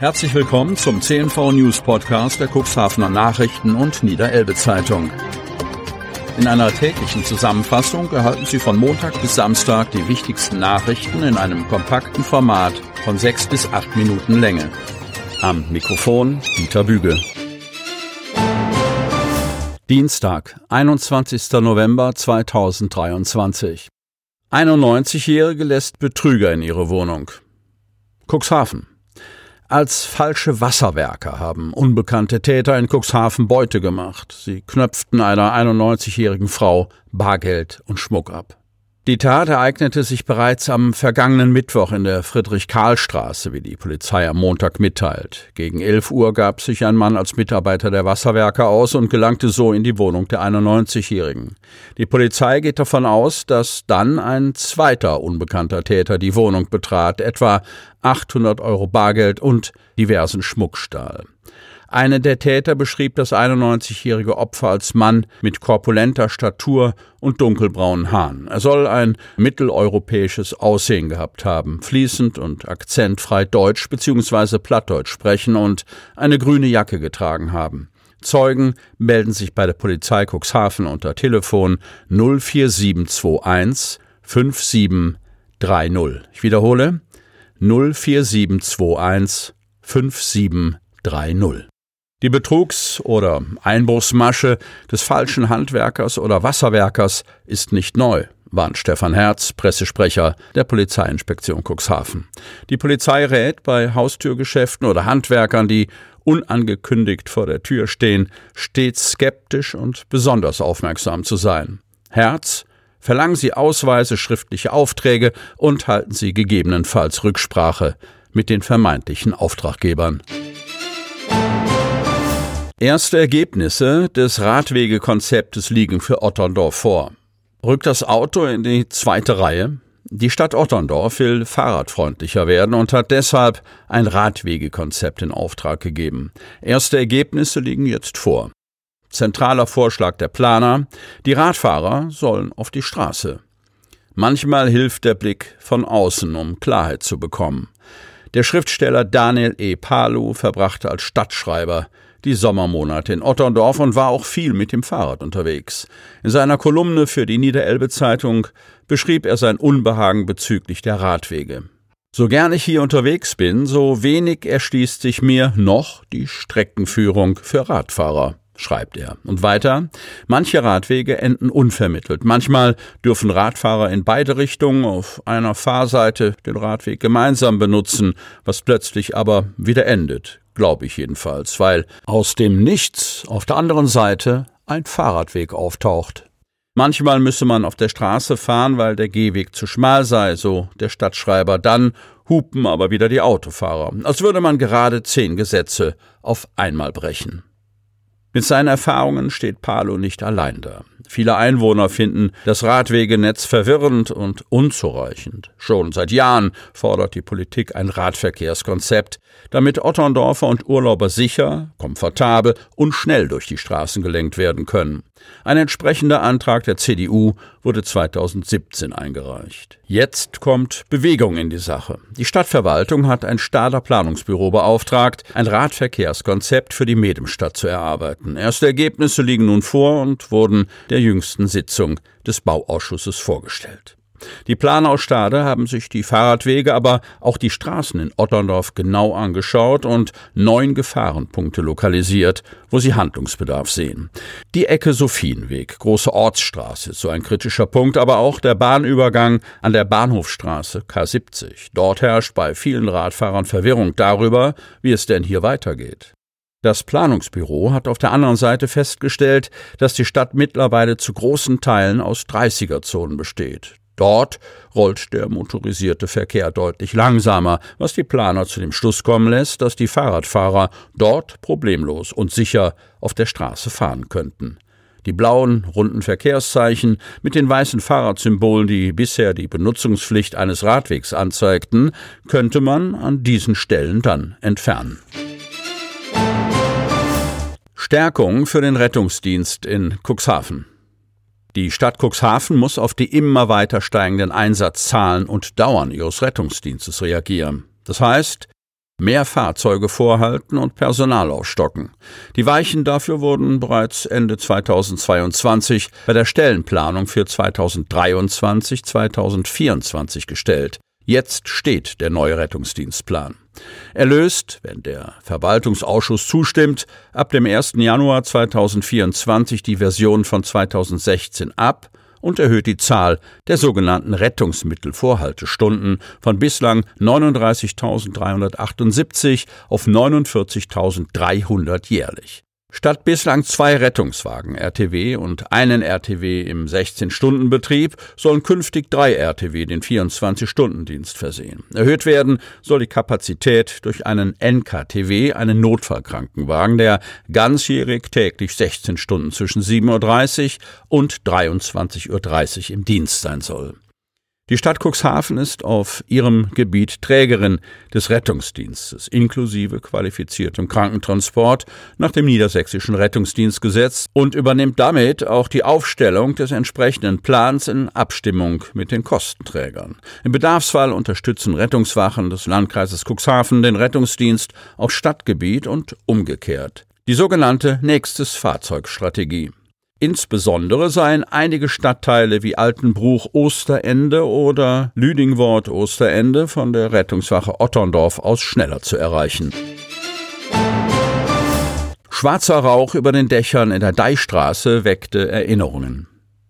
Herzlich willkommen zum CNV News Podcast der Cuxhavener Nachrichten und Niederelbe Zeitung. In einer täglichen Zusammenfassung erhalten Sie von Montag bis Samstag die wichtigsten Nachrichten in einem kompakten Format von sechs bis acht Minuten Länge. Am Mikrofon Dieter Bügel. Dienstag, 21. November 2023. 91-Jährige lässt Betrüger in ihre Wohnung. Cuxhaven. Als falsche Wasserwerker haben unbekannte Täter in Cuxhaven Beute gemacht. Sie knöpften einer 91-jährigen Frau Bargeld und Schmuck ab. Die Tat ereignete sich bereits am vergangenen Mittwoch in der Friedrich-Karl-Straße, wie die Polizei am Montag mitteilt. Gegen 11 Uhr gab sich ein Mann als Mitarbeiter der Wasserwerke aus und gelangte so in die Wohnung der 91-Jährigen. Die Polizei geht davon aus, dass dann ein zweiter unbekannter Täter die Wohnung betrat, etwa 800 Euro Bargeld und diversen Schmuck stahl. Eine der Täter beschrieb das 91-jährige Opfer als Mann mit korpulenter Statur und dunkelbraunen Haaren. Er soll ein mitteleuropäisches Aussehen gehabt haben, fließend und akzentfrei Deutsch bzw. Plattdeutsch sprechen und eine grüne Jacke getragen haben. Zeugen melden sich bei der Polizei Cuxhaven unter Telefon 04721 5730. Ich wiederhole 04721 5730. Die Betrugs- oder Einbruchsmasche des falschen Handwerkers oder Wasserwerkers ist nicht neu, warnt Stefan Herz, Pressesprecher der Polizeiinspektion Cuxhaven. Die Polizei rät bei Haustürgeschäften oder Handwerkern, die unangekündigt vor der Tür stehen, stets skeptisch und besonders aufmerksam zu sein. Herz, verlangen Sie Ausweise, schriftliche Aufträge und halten Sie gegebenenfalls Rücksprache mit den vermeintlichen Auftraggebern. Erste Ergebnisse des Radwegekonzeptes liegen für Otterndorf vor. Rückt das Auto in die zweite Reihe? Die Stadt Otterndorf will fahrradfreundlicher werden und hat deshalb ein Radwegekonzept in Auftrag gegeben. Erste Ergebnisse liegen jetzt vor. Zentraler Vorschlag der Planer, die Radfahrer sollen auf die Straße. Manchmal hilft der Blick von außen, um Klarheit zu bekommen. Der Schriftsteller Daniel E. Palu verbrachte als Stadtschreiber die Sommermonate in Otterndorf und war auch viel mit dem Fahrrad unterwegs. In seiner Kolumne für die Niederelbe Zeitung beschrieb er sein Unbehagen bezüglich der Radwege. So gern ich hier unterwegs bin, so wenig erschließt sich mir noch die Streckenführung für Radfahrer schreibt er. Und weiter, manche Radwege enden unvermittelt. Manchmal dürfen Radfahrer in beide Richtungen auf einer Fahrseite den Radweg gemeinsam benutzen, was plötzlich aber wieder endet glaube ich jedenfalls, weil aus dem Nichts auf der anderen Seite ein Fahrradweg auftaucht. Manchmal müsse man auf der Straße fahren, weil der Gehweg zu schmal sei, so der Stadtschreiber. Dann hupen aber wieder die Autofahrer, als würde man gerade zehn Gesetze auf einmal brechen. Mit seinen Erfahrungen steht Palo nicht allein da. Viele Einwohner finden das Radwegenetz verwirrend und unzureichend. Schon seit Jahren fordert die Politik ein Radverkehrskonzept, damit Otterndorfer und Urlauber sicher, komfortabel und schnell durch die Straßen gelenkt werden können. Ein entsprechender Antrag der CDU wurde 2017 eingereicht. Jetzt kommt Bewegung in die Sache. Die Stadtverwaltung hat ein Stader Planungsbüro beauftragt, ein Radverkehrskonzept für die Medemstadt zu erarbeiten. Erste Ergebnisse liegen nun vor und wurden der jüngsten Sitzung des Bauausschusses vorgestellt. Die Planer haben sich die Fahrradwege, aber auch die Straßen in Otterndorf genau angeschaut und neun Gefahrenpunkte lokalisiert, wo sie Handlungsbedarf sehen. Die Ecke Sophienweg, große Ortsstraße, so ein kritischer Punkt, aber auch der Bahnübergang an der Bahnhofstraße K70. Dort herrscht bei vielen Radfahrern Verwirrung darüber, wie es denn hier weitergeht. Das Planungsbüro hat auf der anderen Seite festgestellt, dass die Stadt mittlerweile zu großen Teilen aus 30er-Zonen besteht. Dort rollt der motorisierte Verkehr deutlich langsamer, was die Planer zu dem Schluss kommen lässt, dass die Fahrradfahrer dort problemlos und sicher auf der Straße fahren könnten. Die blauen, runden Verkehrszeichen mit den weißen Fahrradsymbolen, die bisher die Benutzungspflicht eines Radwegs anzeigten, könnte man an diesen Stellen dann entfernen. Stärkung für den Rettungsdienst in Cuxhaven. Die Stadt Cuxhaven muss auf die immer weiter steigenden Einsatzzahlen und Dauern ihres Rettungsdienstes reagieren. Das heißt, mehr Fahrzeuge vorhalten und Personal aufstocken. Die Weichen dafür wurden bereits Ende 2022 bei der Stellenplanung für 2023, 2024 gestellt. Jetzt steht der neue Rettungsdienstplan. Er löst, wenn der Verwaltungsausschuss zustimmt, ab dem 1. Januar 2024 die Version von 2016 ab und erhöht die Zahl der sogenannten Rettungsmittelvorhaltestunden von bislang 39.378 auf 49.300 jährlich. Statt bislang zwei Rettungswagen RTW und einen RTW im 16-Stunden-Betrieb sollen künftig drei RTW den 24-Stunden-Dienst versehen. Erhöht werden soll die Kapazität durch einen NKTW, einen Notfallkrankenwagen, der ganzjährig täglich 16 Stunden zwischen 7.30 Uhr und 23.30 Uhr im Dienst sein soll. Die Stadt Cuxhaven ist auf ihrem Gebiet Trägerin des Rettungsdienstes inklusive qualifiziertem Krankentransport nach dem Niedersächsischen Rettungsdienstgesetz und übernimmt damit auch die Aufstellung des entsprechenden Plans in Abstimmung mit den Kostenträgern. Im Bedarfsfall unterstützen Rettungswachen des Landkreises Cuxhaven den Rettungsdienst auf Stadtgebiet und umgekehrt. Die sogenannte Nächstes Fahrzeugstrategie. Insbesondere seien einige Stadtteile wie Altenbruch Osterende oder Lüdingwort Osterende von der Rettungswache Otterndorf aus schneller zu erreichen. Schwarzer Rauch über den Dächern in der Deichstraße weckte Erinnerungen.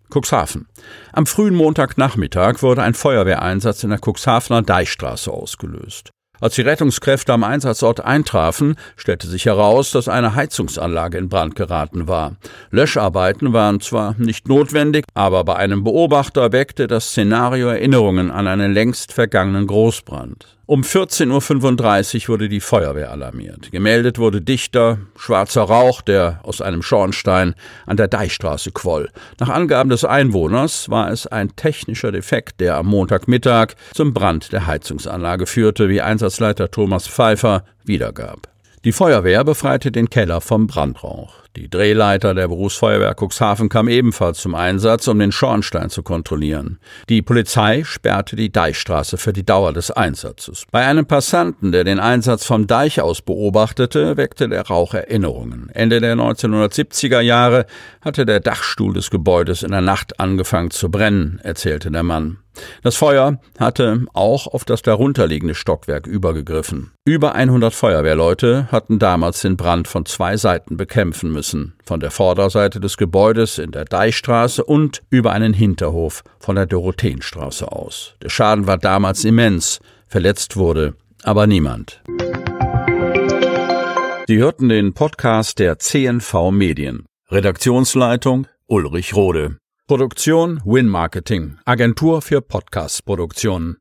Cuxhaven. Am frühen Montagnachmittag wurde ein Feuerwehreinsatz in der Cuxhavener Deichstraße ausgelöst. Als die Rettungskräfte am Einsatzort eintrafen, stellte sich heraus, dass eine Heizungsanlage in Brand geraten war. Löscharbeiten waren zwar nicht notwendig, aber bei einem Beobachter weckte das Szenario Erinnerungen an einen längst vergangenen Großbrand. Um 14.35 Uhr wurde die Feuerwehr alarmiert. Gemeldet wurde dichter, schwarzer Rauch, der aus einem Schornstein an der Deichstraße quoll. Nach Angaben des Einwohners war es ein technischer Defekt, der am Montagmittag zum Brand der Heizungsanlage führte, wie Einsatzleiter Thomas Pfeiffer wiedergab. Die Feuerwehr befreite den Keller vom Brandrauch. Die Drehleiter der Berufsfeuerwehr Cuxhaven kam ebenfalls zum Einsatz, um den Schornstein zu kontrollieren. Die Polizei sperrte die Deichstraße für die Dauer des Einsatzes. Bei einem Passanten, der den Einsatz vom Deich aus beobachtete, weckte der Rauch Erinnerungen. Ende der 1970er Jahre hatte der Dachstuhl des Gebäudes in der Nacht angefangen zu brennen, erzählte der Mann. Das Feuer hatte auch auf das darunterliegende Stockwerk übergegriffen. Über 100 Feuerwehrleute hatten damals den Brand von zwei Seiten bekämpfen müssen, von der Vorderseite des Gebäudes in der Deichstraße und über einen Hinterhof von der Dorotheenstraße aus. Der Schaden war damals immens, verletzt wurde aber niemand. Sie hörten den Podcast der CNV Medien. Redaktionsleitung Ulrich Rode. Produktion Win Marketing, Agentur für Podcast-Produktionen.